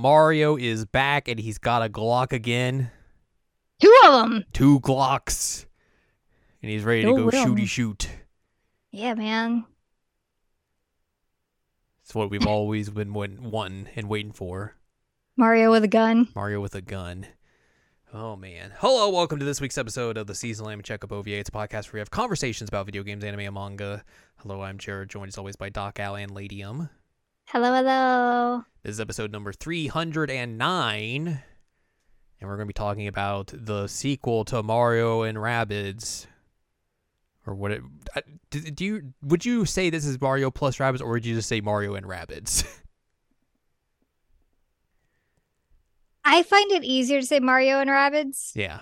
Mario is back and he's got a Glock again. Two of them. Two Glocks. And he's ready to go shooty shoot. Yeah, man. It's what we've always been wanting and waiting for. Mario with a gun. Mario with a gun. Oh man. Hello, welcome to this week's episode of the Season Lamb Checkup OVA. It's a podcast where we have conversations about video games, anime, and manga. Hello, I'm Jared, joined as always by Doc Al and Ladium. Hello, hello. This is episode number 309, and we're going to be talking about the sequel to Mario and Rabbids. Or what it do, do you would you say this is Mario plus Rabbids or would you just say Mario and Rabbids? I find it easier to say Mario and Rabbids. yeah,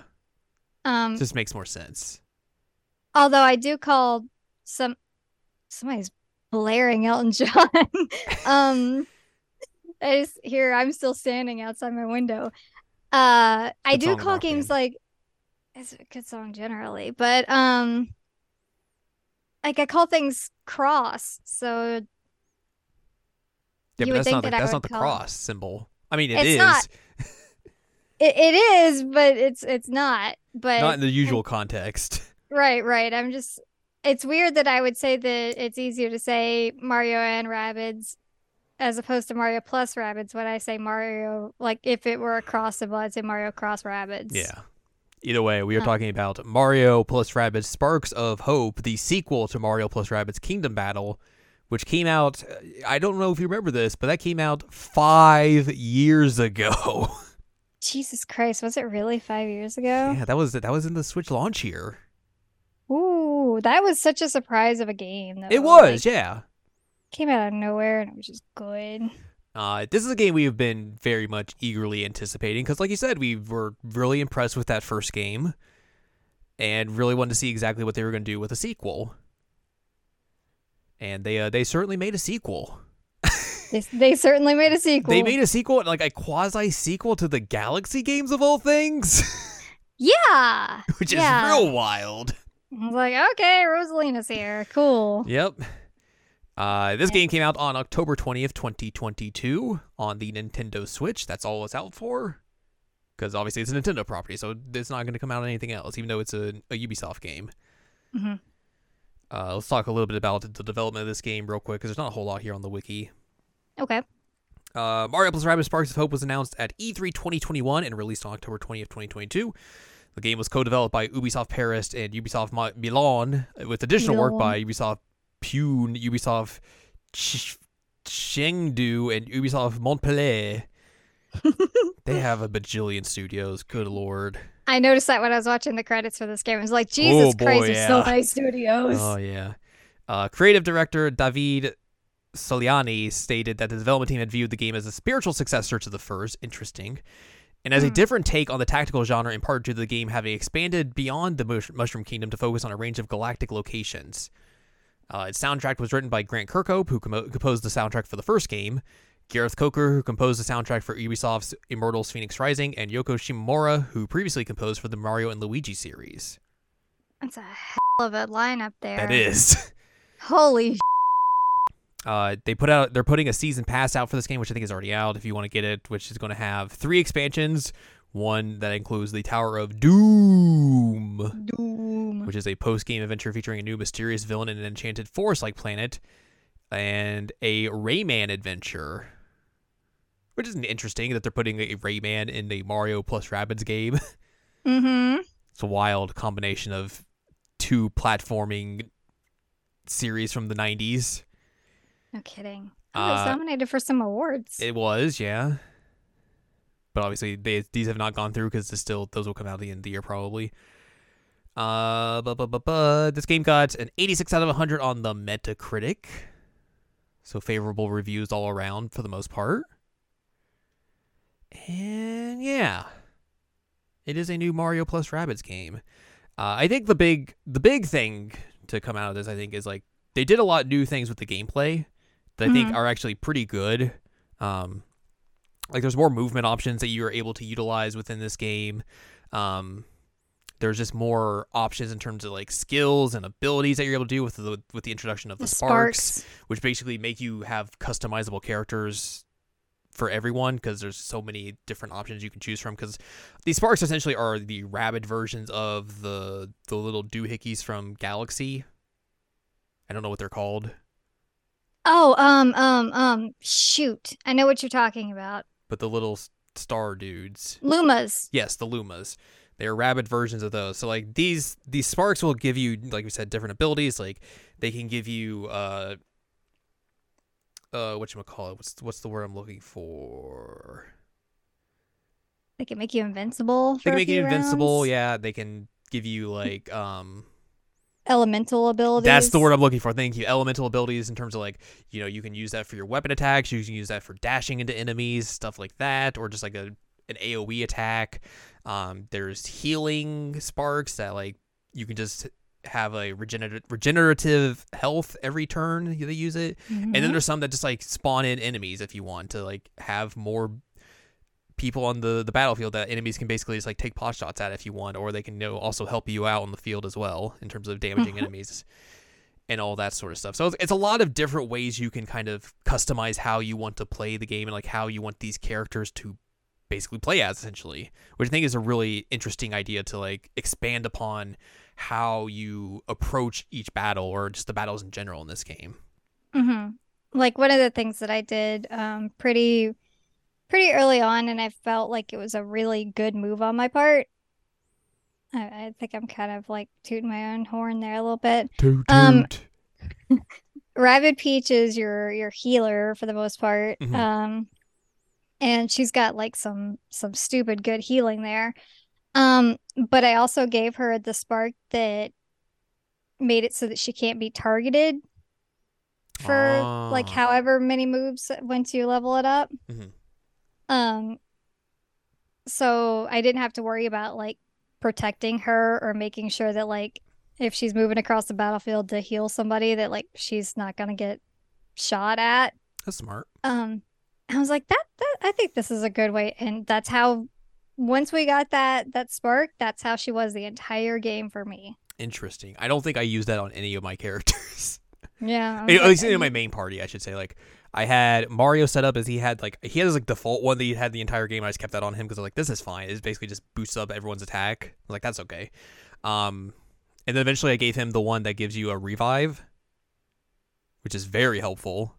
Um, just makes more sense. although I do call some somebody's blaring Elton John. um, I just here I'm still standing outside my window. Uh, I Good do call Rock games like it's a good song generally, but um, like I call things cross. So Yeah, you but that's think not the, that I that's not the call- cross symbol. I mean, it It's is not, it, it is, but it's it's not. But not in the usual context. Right, right. I'm just it's weird that I would say that it's easier to say Mario and Rabbids as opposed to Mario plus Rabbids when I say Mario like if it were a cross symbol, I'd say Mario cross Rabbids. Yeah. Either way, we are Huh. talking about Mario plus Rabbids Sparks of Hope, the sequel to Mario plus Rabbids Kingdom Battle, which came out. I don't know if you remember this, but that came out five years ago. Jesus Christ, was it really five years ago? yeah, that was that was in the Switch launch year. That was such a surprise of a game though. It was, yeah. came out of nowhere and it was just good. Uh, this is a game we have been very much eagerly anticipating because, like you said, we were really impressed with that first game, and really wanted to see exactly what they were going to do with a sequel. And they uh, they certainly made a sequel. They, they certainly made a sequel. They made a sequel, like a quasi sequel to the Galaxy games of all things, Yeah. which Yeah. is real wild. I was like, okay, Rosalina's here. Cool. Yep. Uh, this game came out on October 20th, 2022 on the Nintendo Switch. That's all it's out for. Because obviously it's a Nintendo property, so it's not going to come out on anything else, even though it's a, a Ubisoft game. hmm Uh, let's talk a little bit about the development of this game real quick, because there's not a whole lot here on the wiki. Okay. Uh, Mario plus Rabbids Sparks of Hope was announced at E E3 2021 and released on October 20th, 2022. The game was co-developed by Ubisoft Paris and Ubisoft Mi- Milan, with additional work by Ubisoft Pune, Ubisoft Ch- Chengdu, and Ubisoft Montpellier. they have a bajillion studios. Good lord. I noticed that when I was watching the credits for this game. I was like, Jesus Oh, boy, Christ, there's so yeah. many studios. Oh yeah. Uh, creative director David Soliani stated that the development team had viewed the game as a spiritual successor to the first. Interesting. And as a Hmm. different take on the tactical genre, in part due to the game having expanded beyond the Mush- Mushroom Kingdom to focus on a range of galactic locations. Uh, its soundtrack was written by Grant Kirkhope, who com- composed the soundtrack for the first game, Gareth Coker, who composed the soundtrack for Ubisoft's Immortals Fenyx Rising, and Yoko Shimomura, who previously composed for the Mario and Luigi series. That's a hell of a lineup there. That is. Holy Uh, they put out they're putting a season pass out for this game, which I think is already out. If you want to get it, which is going to have three expansions. One that includes the Tower of Doom, Doom. which is a post-game adventure featuring a new mysterious villain in an enchanted forest-like planet, and a Rayman adventure, which is interesting that they're putting a Rayman in the Mario plus Rabbids game. Mm-hmm. it's a wild combination of two platforming series from the '90s. No kidding. Oh, it was Uh, nominated for some awards. It was, yeah. But obviously, they, these have not gone through because still those will come out at the end of the year probably. Uh, but, but, but, but this game got an 86 out of 100 on the Metacritic, so favorable reviews all around for the most part. And yeah, it is a new Mario plus Rabbids game. Uh, I think the big the big thing to come out of this, I think, is like they did a lot of new things with the gameplay that I think Mhm. are actually pretty good. Um, like there's more movement options that you are able to utilize within this game. Um, there's just more options in terms of like skills and abilities that you're able to do with the with the introduction of the, the sparks, sparks. which basically make you have customizable characters for everyone because there's so many different options you can choose from. Because these sparks essentially are the rabid versions of the the little doohickeys from Galaxy. I don't know what they're called, Oh, um, um, um, shoot. I know what you're talking about. but the little star dudes. Lumas. Yes, the Lumas. They are rabid versions of those. So like these these sparks will give you, like we said, different abilities. Like they can give you uh uh what you call it? What's what's the word I'm looking for? They can make you invincible. They can make you few invincible. rounds. Yeah, they can give you like um Elemental abilities. that's the word I'm looking for. Thank you. Elemental abilities in terms of like you know you can use that for your weapon attacks. You can use that for dashing into enemies, stuff like that, or just like a an AOE attack. Um, there's healing sparks that like you can just have a regenerative regenerative health every turn they use it. And then Mhm. there's some that just like spawn in enemies if you want to like have more people on the the battlefield that enemies can basically just like take pot shots at if you want, or they can you know, also help you out on the field as well in terms of damaging Mhm. enemies and all that sort of stuff. So it's, it's a lot of different ways you can kind of customize how you want to play the game and like how you want these characters to basically play as essentially, which I think is a really interesting idea to like expand upon how you approach each battle or just the battles in general in this game. Mhm. Like one of the things that I did um pretty pretty early on and I felt like it was a really good move on my part. I, I think I'm kind of like tooting my own horn there a little bit. Toot Um, Rabbid Peach is your your healer for the most part. Mhm. Um and she's got like some some stupid good healing there. Um but I also gave her the spark that made it so that she can't be targeted for like Ah. however many moves once you level it up. Mhm. Um so I didn't have to worry about like protecting her or making sure that like if she's moving across the battlefield to heal somebody that like she's not gonna get shot at. That's smart. Um I was like that that I think this is a good way and that's how once we got that that spark, that's how she was the entire game for me. Interesting. I don't think I used that on any of my characters. Yeah. I At least in my main party, I should say. Like, I had Mario set up as he had like he has like default one that he had the entire game. I just kept that on him because I was like, this is fine. It basically just boosts up everyone's attack. I was like, that's okay. Um, and then eventually I gave him the one that gives you a revive, which is very helpful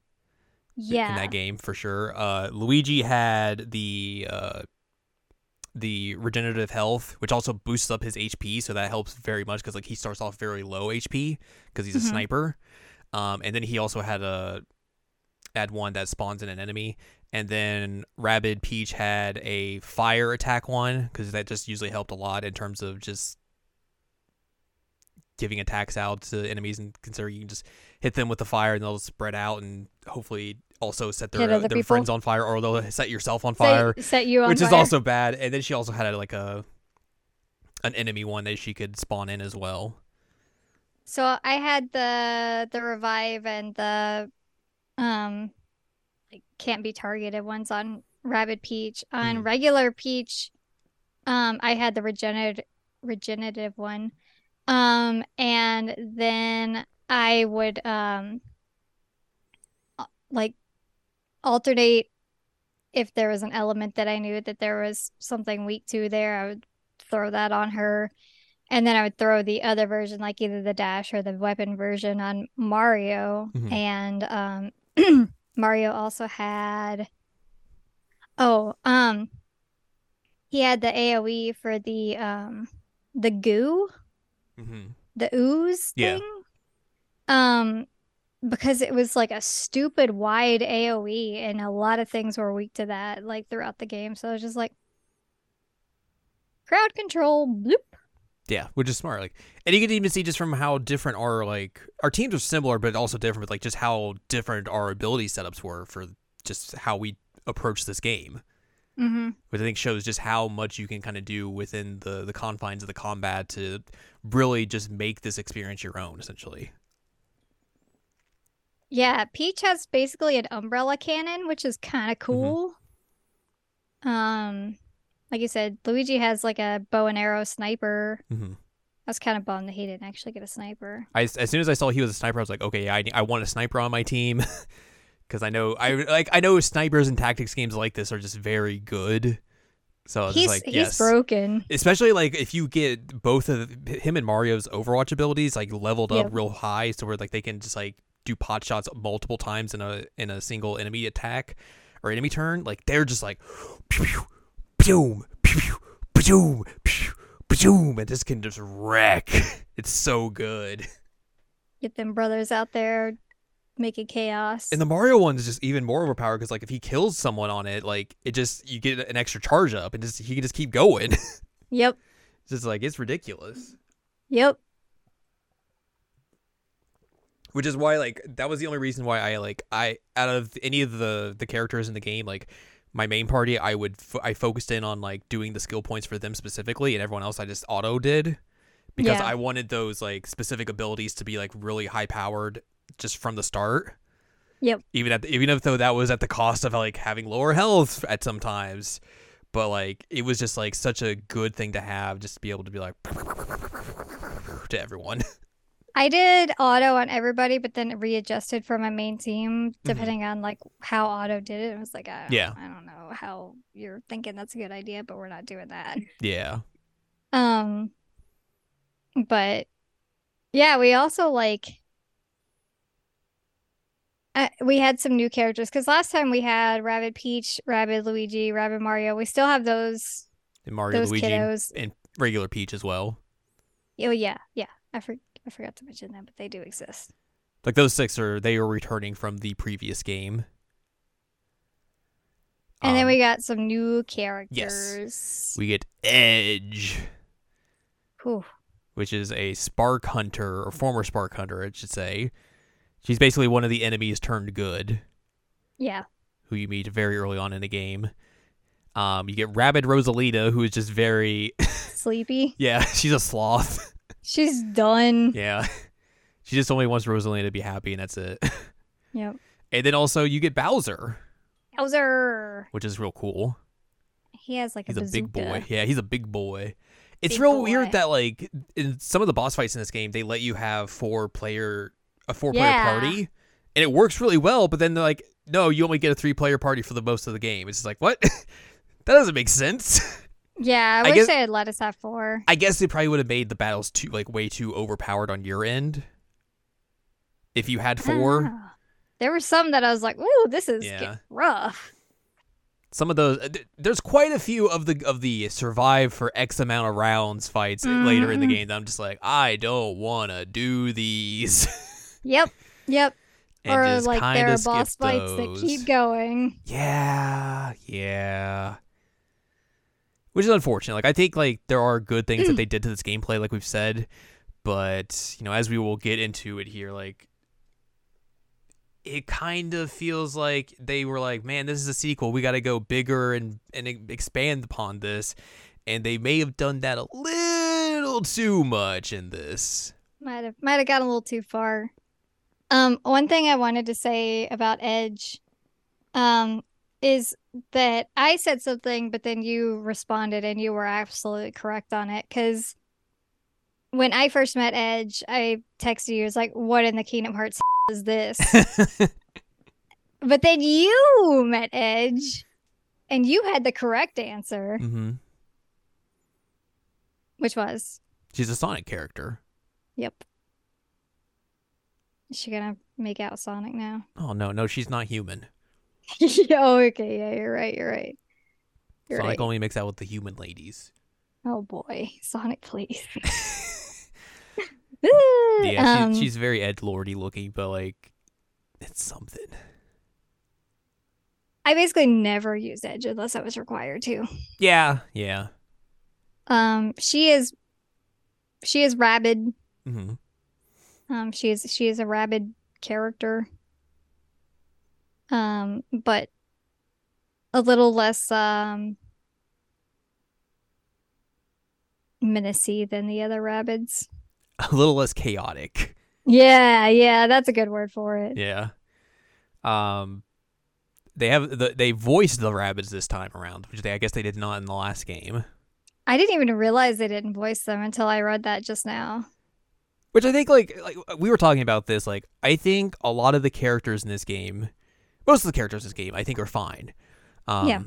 yeah. in that game for sure. Uh, Luigi had the uh, the regenerative health, which also boosts up his HP, so that helps very much because like he starts off very low HP because he's a Mhm. sniper. Um, and then he also had a had one that spawns in an enemy, and then Rabbid Peach had a fire attack one because that just usually helped a lot in terms of just giving attacks out to enemies and considering you can just hit them with the fire and they'll spread out and hopefully also set their uh, their people. friends on fire or they'll set yourself on fire set, you on which is also bad. And then she also had like a an enemy one that she could spawn in as well. So I had the the revive and the um like can't be targeted ones on Rabbid Peach. On Mhm. regular Peach, um I had the regenerative regenerative one. Um and then I would um like alternate if there was an element that I knew that there was something weak to there, I would throw that on her. And then I would throw the other version, like either the dash or the weapon version on Mario. Mhm. And um Mario also had oh, um he had the AoE for the um the goo, mm-hmm. the ooze Yeah. thing. Um because it was like a stupid wide AoE and a lot of things were weak to that like throughout the game. So I was just like crowd control bloop. Yeah, which is smart. Like, and you can even see just from how different our like our teams are similar, but also different. But like just how different our ability setups were for just how we approach this game, Mm-hmm. which I think shows just how much you can kind of do within the the confines of the combat to really just make this experience your own, essentially. Yeah, Peach has basically an umbrella cannon, which is kind of cool. Um, like you said, Luigi has like a bow and arrow sniper. Mm-hmm. I was kind of bummed that he didn't actually get a sniper. I, as soon as I saw he was a sniper, I was like, okay, I, I want a sniper on my team because I know I like I know snipers and tactics games like this are just very good. So he's like he's yes, broken. especially like if you get both of him and Mario's Overwatch abilities like leveled up real high, so where like they can just like do pot shots multiple times in a in a single enemy attack or enemy turn. Like they're just like pew pew pew pew pew pew pew and just can just wreck. It's so good. Get them brothers out there making chaos. And the Mario one is just even more overpowered because like if he kills someone on it, like it just you get an extra charge up and just he can just keep going. it's yep. just like it's ridiculous. Yep. Which is why like that was the only reason why I like I out of any of the the characters in the game like my main party I would fo- I focused in on like doing the skill points for them specifically and everyone else I just auto did because Yeah. I wanted those like specific abilities to be like really high powered just from the start. Yep. Even at the, even if though that was at the cost of like having lower health at some times, but like it was just like such a good thing to have just to be able to be like to everyone. I did auto on everybody, but then readjusted for my main team depending on like how auto did it. It was like, I don't, Yeah. I don't know how you're thinking that's a good idea, but we're not doing that. yeah. Um, but yeah, we also like uh, we had some new characters because last time we had Rabbid Peach, Rabbid Luigi, Rabbid Mario. We still have those And Mario those Luigi kiddos. and regular Peach as well. Oh yeah, yeah. I for, I forgot to mention that, but they do exist. Like those six are they are returning from the previous game. And then Um, we got some new characters. Yes. we get Edge, Whew. which is a Spark Hunter or former Spark Hunter, I should say. She's basically one of the enemies turned good, Yeah. who you meet very early on in the game. Um, you get Rabbid Rosalina, who is just very Sleepy. yeah, she's a sloth. She's done. yeah, she just only wants Rosalina to be happy, and that's it. Yep. and then also you get Bowser, Bowser. which is real cool. He has like He's a a big boy. Yeah, he's a big boy. It's Big real boy. weird that like in some of the boss fights in this game, they let you have four player a four player Yeah. party, and it works really well. But then they're like, no, you only get a three player party for the most of the game. It's just like what? that doesn't make sense. Yeah, I, I wish guess- they had let us have four. I guess they probably would have made the battles too like way too overpowered on your end. If you had four, Ah. There were some that I was like, "Ooh, this is Yeah. rough." some of those th- there's quite a few of the of the survive for x amount of rounds fights later in the game that i'm just like i don't want to do these Yep, yep. or like there are boss fights that keep going. yeah yeah which is unfortunate. Like i think like there are good things that they did to this gameplay like we've said but you know as we will get into it here like it kind of feels like they were like man this is a sequel. We got to go bigger and and expand upon this and they may have done that a little too much in this. Might have might have gotten a little too far. Um, one thing I wanted to say about Edge, um, is that I said something, but then you responded and you were absolutely correct on it. Because when I first met Edge, I texted you, "It's like, what in the Kingdom Hearts is this?" But then you met Edge, and you had the correct answer, mm-hmm. which was, she's a sonic character "Yep." Is she gonna make out Sonic now? oh no no she's not human oh, okay. Yeah, you're right. You're right. You're sonic right. only makes out with the human ladies Oh boy, Sonic, please. Yeah, Um, she's, she's very Ed Lordy looking, but like, it's something. I basically never used Edge unless I was required to. Yeah, yeah. Um, she is, she is rabid. hmm Um, she is she is a rabid character. Um, but a little less um menacey than the other rabbits. A little less chaotic. Yeah, yeah, that's a good word for it. Yeah. Um, they have the they voiced the rabbits this time around, which they I guess they did not in the last game. I didn't even realize they didn't voice them until I read that just now. Which I think like like we were talking about this. Like I think a lot of the characters in this game most of the characters in this game I think are fine. Um, Yeah.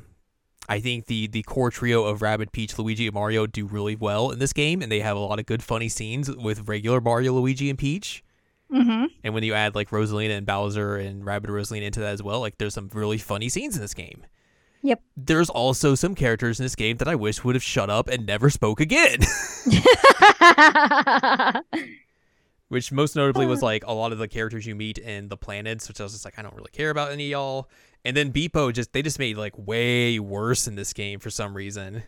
I think the the core trio of Rabbit, Peach, Luigi, and Mario do really well in this game, and they have a lot of good funny scenes with regular Mario, Luigi, and Peach. Mm-hmm. And when you add like Rosalina and Bowser and Rabbit and Rosalina into that as well, like there's some really funny scenes in this game. Yep. There's also some characters in this game that I wish would have shut up and never spoke again. which most notably was like a lot of the characters you meet in the planets, which I was just like, I don't really care about any of y'all. And then Beepo just they just made like way worse in this game for some reason.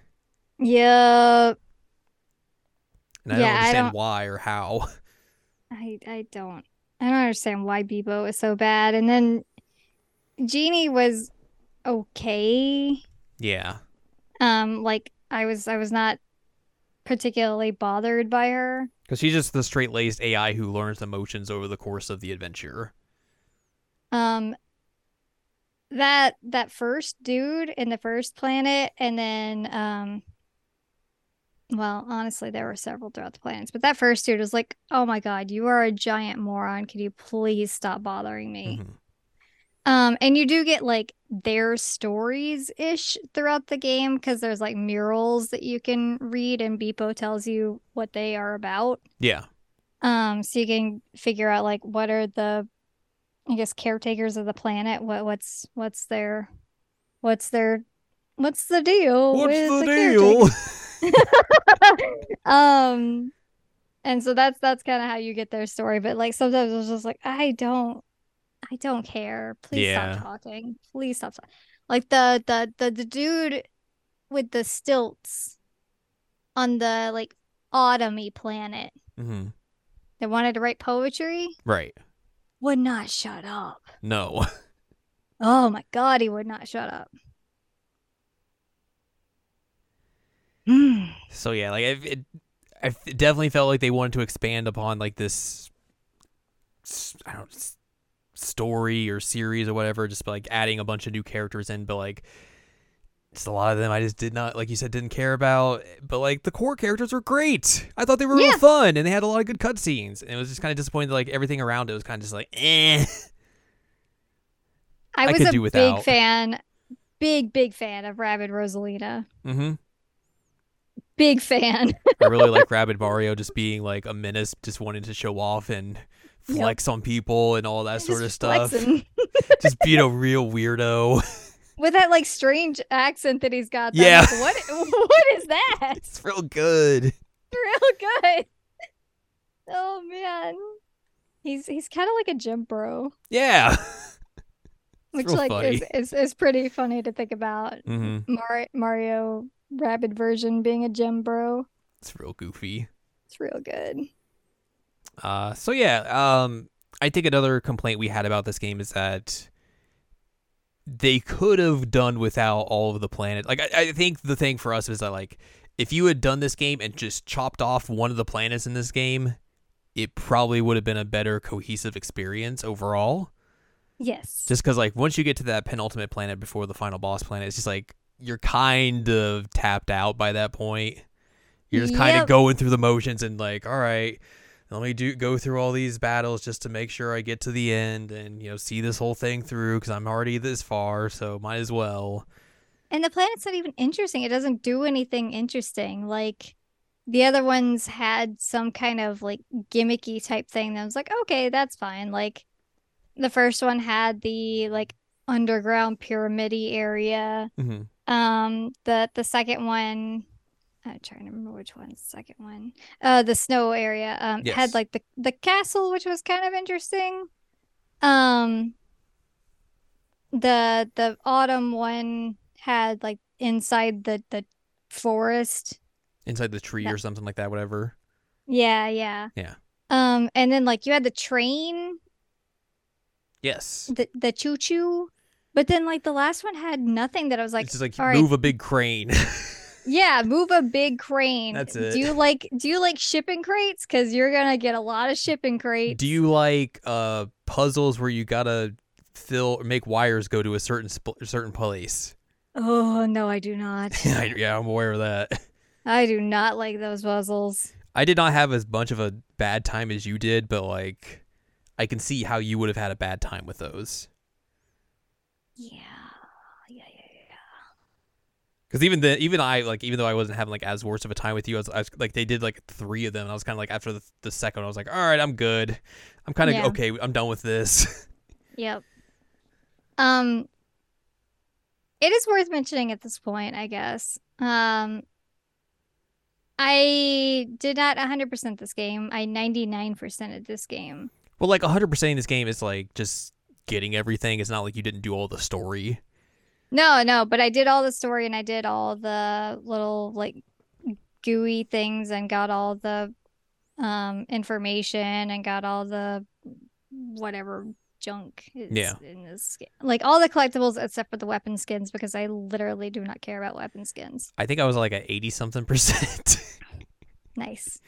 Yeah. And I Yeah, don't I understand don't- why or how. I I don't I don't understand why Beepo is so bad. And then Jeannie was okay. yeah. Um, like I was I was not particularly bothered by her. Because she's just the straight laced AI who learns emotions over the course of the adventure. Um that that first dude in the first planet and then um well, honestly, there were several throughout the planets, but that first dude was like, "Oh my god, you are a giant moron. Could you please stop bothering me?" Mhm. Um, and you do get like their stories ish throughout the game because there's like murals that you can read, and Beepo tells you what they are about. Yeah. Um, so you can figure out like what are the, I guess, caretakers of the planet. What what's what's their, what's their, what's the deal What's with the caretakers? deal? um and so that's that's kind of how you get their story but like sometimes it's just like i don't i don't care please Yeah. stop talking please stop talking. like the, the the the dude with the stilts on the like autumny planet mm-hmm. that wanted to write poetry Right. would not shut up No. oh my god he would not shut up Hmm. So yeah, like it, it, I definitely felt like they wanted to expand upon like this, I don't story or series or whatever, just like adding a bunch of new characters in, but like. Just a lot of them I just did not, like you said, didn't care about. But like the core characters were great. I thought they were Yeah. real fun, and they had a lot of good cutscenes. And it was just kind of disappointing that like everything around it was kind of just like, eh. i I was could a do big fan big big fan of rabid rosalina Mm-hmm. big fan I really like Rabbid Mario just being like a menace, just wanting to show off and Yep. flex on people and all that sort of stuff. just being a real weirdo. with that like strange accent that he's got. Yeah. like, what? What is that? it's real good. Real good. Oh man, he's he's kind of like a gym bro, Yeah. which like is, funny. is is pretty funny to think about. hmm Mar- Mario Rabid version being a gym bro. It's real goofy. It's real good. Uh, so yeah, um, I think another complaint we had about this game is that they could have done without all of the planet. Like, I, I think the thing for us is that like, if you had done this game and just chopped off one of the planets in this game, it probably would have been a better cohesive experience overall. Yes. Just because like once you get to that penultimate planet before the final boss planet, it's just like you're kind of tapped out by that point. You're just kind of going through the motions and like, all right, let me do go through all these battles just to make sure I get to the end and you know see this whole thing through because I'm already this far, so might as well. And the planet's not even interesting. It doesn't do anything interesting. Like the other ones had some kind of like gimmicky type thing that was like, okay, that's fine. Like the first one had the like underground pyramidy area. hmm Um the the second one I'm trying to remember which the second one. Uh the snow area um Yes. had like the the castle which was kind of interesting. Um the the autumn one had like inside the the forest. Inside the tree or something like that, whatever. Yeah, yeah. Yeah. Um and then like you had the train, Yes. the the choo choo. But then like the last one had nothing that I was like, it's just like all right, move a big crane. yeah, move a big crane. That's it. Do you like do you like shipping crates? Because you're gonna get a lot of shipping crates. Do you like uh puzzles where you gotta fill make wires go to a certain sp- certain place? Oh no, I do not. I, yeah, I'm aware of that. I do not like those puzzles. I did not have as much of a bad time as you did, but like I can see how you would have had a bad time with those. Yeah. Because even the even I like even though I wasn't having like as worse of a time with you, I was, I was like they did like three of them. And I was kind of like after the, the second, one, I was like, all right, I'm good. I'm kind of Yeah. okay. I'm done with this. Yep. Um it is worth mentioning at this point, I guess. Um I did not 100% this game. I 99% of this game. well, like 100 percent in this game is like just getting everything. It's not like you didn't do all the story. No, no, but I did all the story and I did all the little like gooey things and got all the um information and got all the whatever junk is Yeah. in this. Like all the collectibles except for the weapon skins because I literally do not care about weapon skins. I think I was like at 80 something percent. Nice.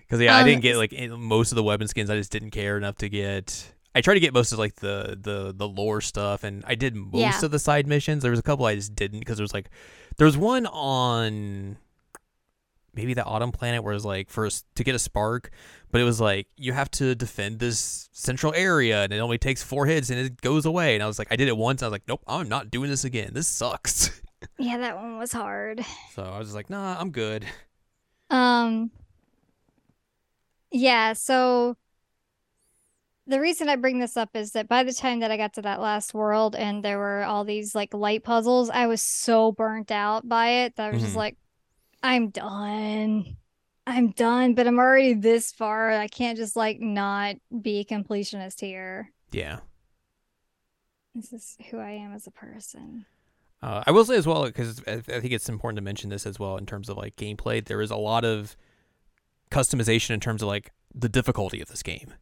Because yeah, I Um, didn't get like most of the weapon skins. I just didn't care enough to get. I tried to get most of like the the the lore stuff, and I did most Yeah. of the side missions. There was a couple I just didn't because there was like there was one on maybe the autumn planet where it was like first to get a spark, but it was like you have to defend this central area, and it only takes four hits and it goes away. And I was like, I did it once. I was like, nope, I'm not doing this again. This sucks. Yeah, that one was hard. so I was just like, nah, I'm good. Um yeah, so the reason I bring this up is that by the time that I got to that last world and there were all these like light puzzles, I was so burnt out by it that I was just Mhm. like, I'm done. I'm done, but I'm already this far. I can't just like not be a completionist here. Yeah. This is who I am as a person. Uh, I will say as well because I I think it's important to mention this as well in terms of like gameplay. There is a lot of customization in terms of like the difficulty of this game,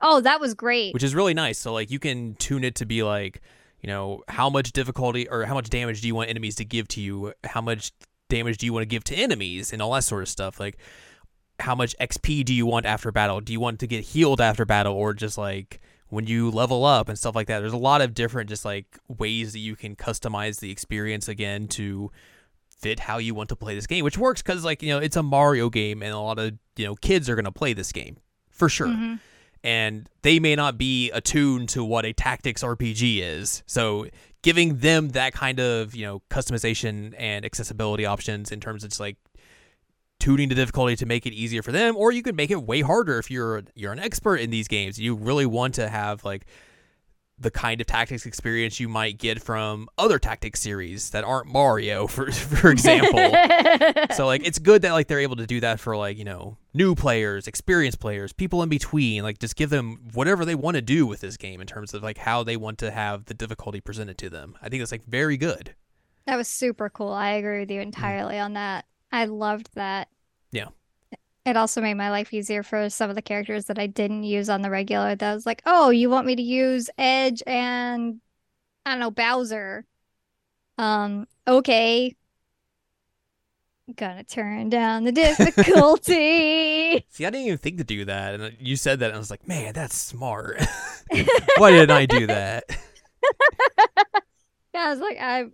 Oh, that was great. which is really nice. So like you can tune it to be like, you know, how much difficulty or how much damage do you want enemies to give to you? How much damage do you want to give to enemies and all that sort of stuff? Like how much XP do you want after battle? Do you want to get healed after battle or just like when you level up and stuff like that? There's a lot of different just like ways that you can customize the experience again to fit how you want to play this game, which works because like you know it's a Mario game and a lot of you know kids are gonna play this game for sure Mhm. And they may not be attuned to what a tactics RPG is. So giving them that kind of, you know, customization and accessibility options in terms of just like tuning the difficulty to make it easier for them or you could make it way harder if you're you're an expert in these games. You really want to have like the kind of tactics experience you might get from other tactics series that aren't Mario for for example. so like it's good that like they're able to do that for like you know new players experienced players people in between like just give them whatever they want to do with this game in terms of like how they want to have the difficulty presented to them i think that's like very good That was super cool. I agree with you entirely on that. I loved that. Yeah. It also made my life easier for some of the characters that I didn't use on the regular. That was like, oh, you want me to use Edge and I don't know, Bowser. Um, okay. Gonna turn down the difficulty. see i didn't even think to do that and you said that and i was like man that's smart why didn't i do that yeah, I was like, I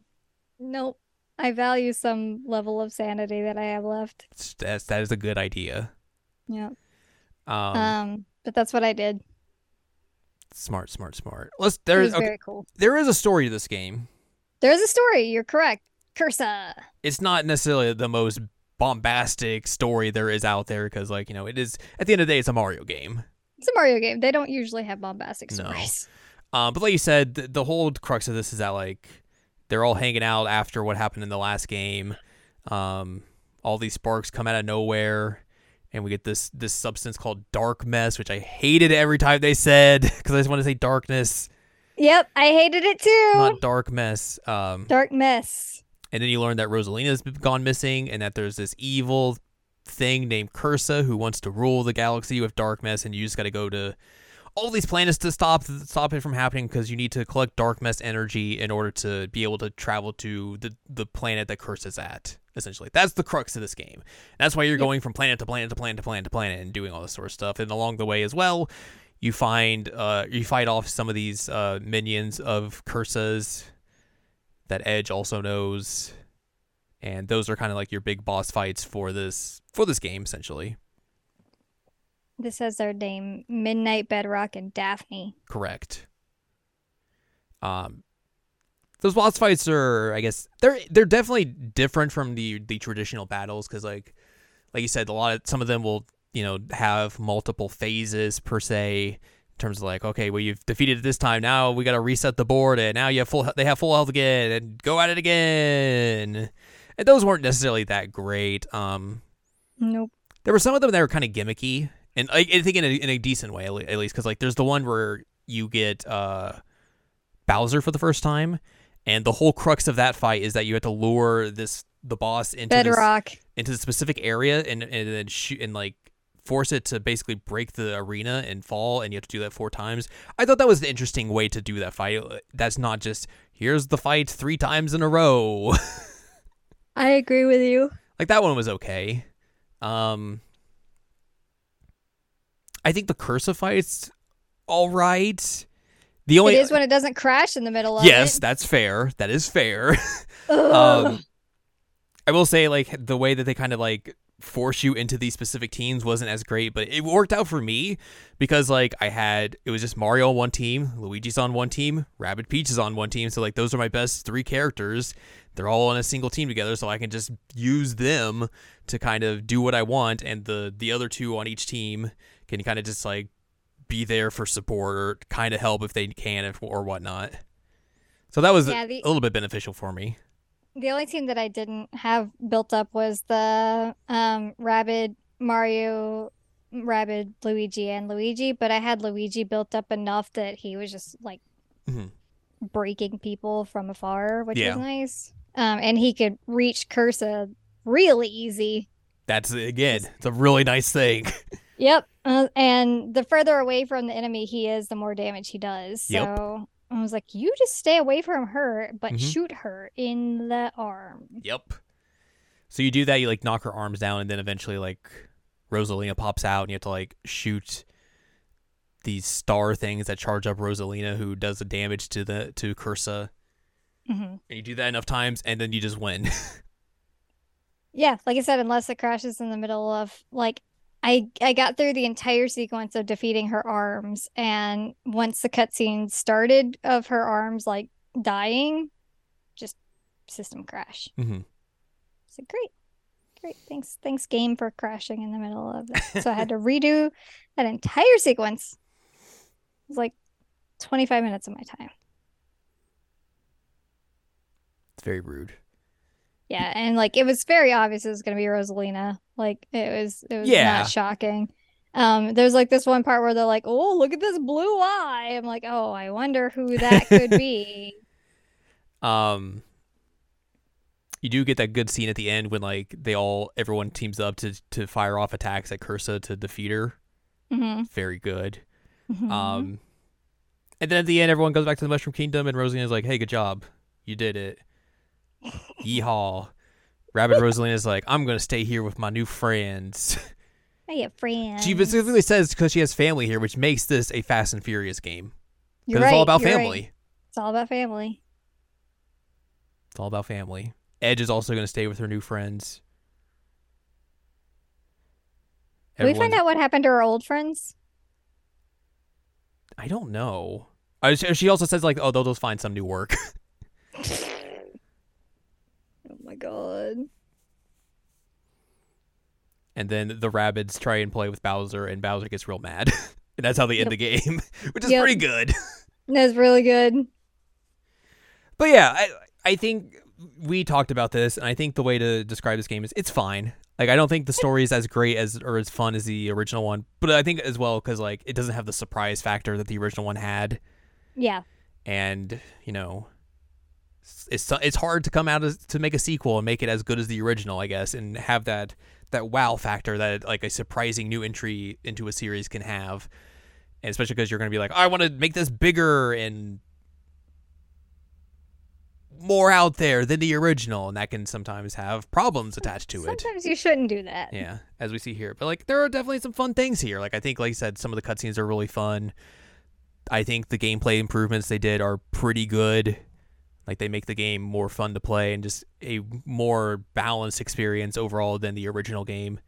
nope. I value some level of sanity that I have left. that's, that is a good idea Yeah. um, Um, but that's what I did. smart smart smart let's It there was okay, very cool. there is a story to this game There's a story. You're correct. Cursa. it's not necessarily the most bombastic story there is out there because like you know it is at the end of the day it's a mario game It's a Mario game. They don't usually have bombastic stories. No. stories. um, but like you said the, the whole crux of this is that like they're all hanging out after what happened in the last game um, all these sparks come out of nowhere and we get this this substance called dark mess which i hated every time they said because i just want to say darkness Yep, I hated it too. not dark mess um, Dark mess. And then you learn that Rosalina's gone missing and that there's this evil thing named Cursa who wants to rule the galaxy with dark mess and you just got to go to all these planets to stop stop it from happening because you need to collect dark mess energy in order to be able to travel to the the planet that Cursa's at. Essentially, that's the crux of this game. That's why you're going from planet to planet to planet to planet to planet and doing all this sort of stuff. And along the way as well, you find uh, you fight off some of these uh, minions of Cursa's that Edge also knows, and those are kind of like your big boss fights for this for this game essentially. This has their name Midnite Bedrock and Daphne. Correct. Um, those boss fights are, I guess, they're they're definitely different from the the traditional battles because like like you said, a lot of some of them will you know have multiple phases per se in terms of like okay well you've defeated it this time now we got to reset the board and now you have full they have full health again and go at it again and those weren't necessarily that great um Nope. there were some of them that were kind of gimmicky and I, I think in a, in a decent way at least because like there's the one where you get uh Bowser for the first time and the whole crux of that fight is that you have to lure this the boss into this, Bedrock. into the specific area and and then shoot and like force it to basically break the arena and fall and you have to do that four times i thought that was the interesting way to do that fight that's not just here's the fight three times in a row I agree with you. like that one was okay um i think the cursive fight's all right. The only it is when it doesn't crash in the middle of yes it. that's fair. That is fair. Um i will say like the way that they kind of like force you into these specific teams wasn't as great but it worked out for me because like i had it was just mario on one team luigi's on one team rabbit peach is on one team. So like those are my best three characters. They're all on a single team together so i can just use them to kind of do what i want and the the other two on each team can kind of just like be there for support or kind of help if they can if, or whatnot so that was Yeah, the- a little bit beneficial for me The only team that I didn't have built up was the um Rabbid Mario Rabbid Luigi and Luigi, but I had Luigi built up enough that he was just like Mhm. breaking people from afar, which Yeah. was nice. Um and he could reach Cursa really easy. That's again, it's a really nice thing. Yep. Uh, and the further away from the enemy he is, the more damage he does. So I was like, you just stay away from her, but Mhm. shoot her in the arm. yep. So you do that, you like knock her arms down, and then eventually like Rosalina pops out, and you have to like shoot these star things that charge up Rosalina, who does the damage to the to Cursa. hmm And you do that enough times, and then you just win. Yeah, like I said, unless it crashes in the middle of like I I got through the entire sequence of defeating her arms, and once the cutscene started of her arms like dying, just system crash. Mm-hmm. So great, great. Thanks, thanks game for crashing in the middle of it. So I had to redo that entire sequence. It was like twenty five minutes of my time. It's very rude. Yeah, and like it was very obvious it was gonna be Rosalina. Like it was it was Yeah. not shocking. Um, there's like this one part where they're like, "Oh, look at this blue eye." I'm like, "Oh, I wonder who that could be." Um, you do get that good scene at the end when like they all everyone teams up to to fire off attacks at Cursa to defeat her. hmm Very good. Mm-hmm. Um, and then at the end, everyone goes back to the Mushroom Kingdom, and Rosalina's like, "Hey, good job, you did it, yeehaw!" Rabbid Rosalina's like, "I'm gonna stay here with my new friends." I have friends. she specifically says because she has family here, which makes this a Fast and Furious game because it's all about you're right. family. It's all about family. It's all about family. Edge is also gonna stay with her new friends. We find out what happened to her old friends? I don't know. She she also says like, "Oh, they'll just find some new work." My god. and then the rabbits try and play with Bowser, and Bowser gets real mad, and that's how they end the game, which is Yep. pretty good. That's really good. But yeah, I I think we talked about this, and I think the way to describe this game is it's fine. Like I don't think the story is as great as or as fun as the original one, but I think as well because like it doesn't have the surprise factor that the original one had, Yeah. and you know. It's it's hard to come out as, to make a sequel and make it as good as the original, I guess, and have that that wow factor that like a surprising new entry into a series can have, and especially because you're going to be like, I want to make this bigger and more out there than the original, and that can sometimes have problems attached to it. Sometimes you shouldn't do that. Yeah, as we see here. But like there are definitely some fun things here. Like I think like I said, some of the cutscenes are really fun. I think the gameplay improvements they did are pretty good. Like they make the game more fun to play and just a more balanced experience overall than the original game.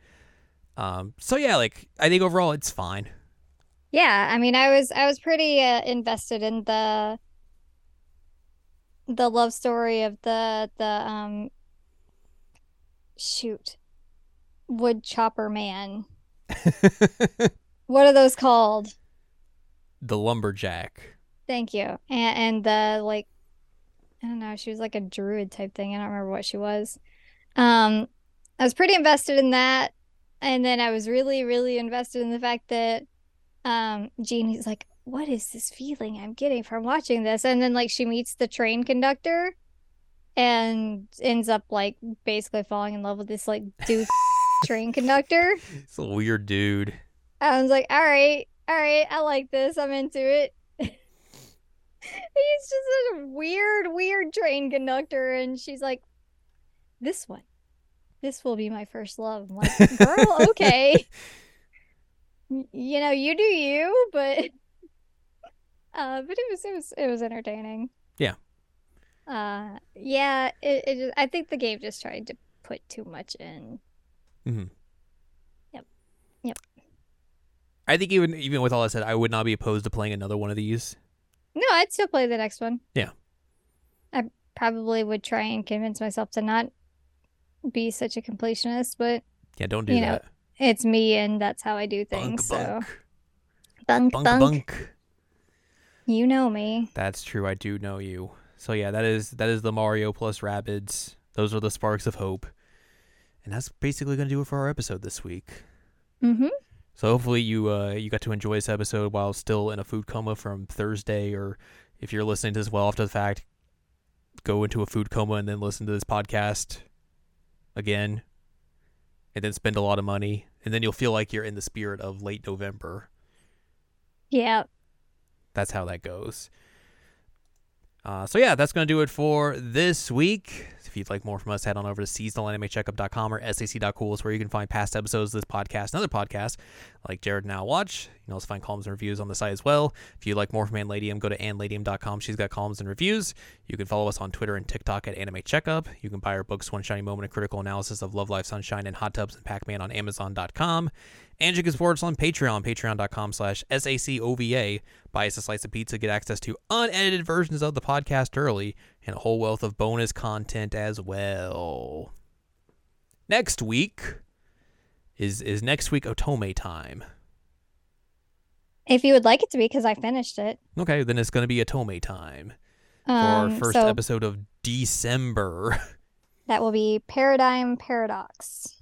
Um, so yeah, like I think overall it's fine. Yeah, I mean, I was I was pretty uh, invested in the the love story of the the um shoot wood chopper man. What are those called? the lumberjack. Thank you. And and the like I don't know, she was like a druid type thing. I don't remember what she was. Um I was pretty invested in that. And then I was really, really invested in the fact that um Jeanie's like, what is this feeling I'm getting from watching this? And then like she meets the train conductor and ends up like basically falling in love with this like dude train conductor. It's a weird dude. I was like, all right, all right, I like this. I'm into it. He's just a weird, weird train conductor. And she's like, this one, this will be my first love. I'm like, girl, okay. You know, you do you, but uh, but it was it was it was entertaining. Yeah. Uh, yeah. It, it just, I think the game just tried to put too much in. Mm-hmm. Yep. Yep. I think even even with all that said, I would not be opposed to playing another one of these. No, I'd still play the next one. Yeah. I probably would try and convince myself to not be such a completionist, but Yeah, don't do You know, that. it's me and that's how I do Bunk, things. so bunk, bunk, bunk, bunk, bunk. You know me. That's true. I do know you. So yeah, that is that is the Mario plus Rabbids. Those are the sparks of hope, and that's basically gonna do it for our episode this week. Mm-hmm. So hopefully you uh, you got to enjoy this episode while still in a food coma from Thursday, or if you're listening to this well after the fact, go into a food coma and then listen to this podcast again, and then spend a lot of money, and then you'll feel like you're in the spirit of late November. Yeah. That's how that goes. Uh, so yeah, that's gonna do it for this week. If you'd like more from us, head on over to seasonalanimecheckup.com or sac.cool is where you can find past episodes of this podcast and other podcasts like Jared Now Watch. You can also find columns and reviews on the site as well. If you'd like more from Ann Ladium, go to annladium.com. She's got columns and reviews. You can follow us on Twitter and TikTok at Anime Checkup. You can buy our books, One Shiny Moment, a critical analysis of Love, Live, Sunshine, and Hot Tubs and Pac-Man on Amazon.com. And you can support us on Patreon, patreon.com slash SACOVA. Buy us a slice of pizza, get access to unedited versions of the podcast early, and a whole wealth of bonus content as well. Next week is is next week Otome time. If you would like it to be, because I finished it. Okay, then it's going to be Otome time for our Um, first so episode of December. that will be Paradigm Paradox.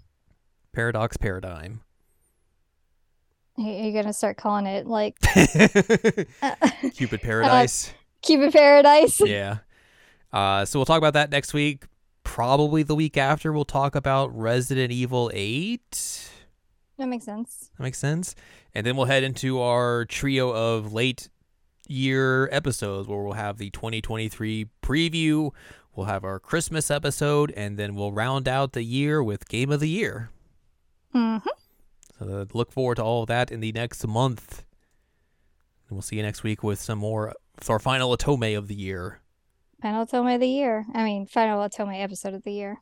Paradox Paradigm. You- You're gonna start calling it like uh, Cupid Paradise. Cupid Paradise. yeah. Uh, so we'll talk about that next week. Probably the week after, we'll talk about Resident Evil 8. That makes sense. That makes sense. And then we'll head into our trio of late year episodes where we'll have the 2023 preview, we'll have our Christmas episode, and then we'll round out the year with Game of the Year. hmm Uh, look forward to all of that in the next month. And we'll see you next week with some more, with our final Otome of the year. Final Otome of the year. I mean, final Otome episode of the year.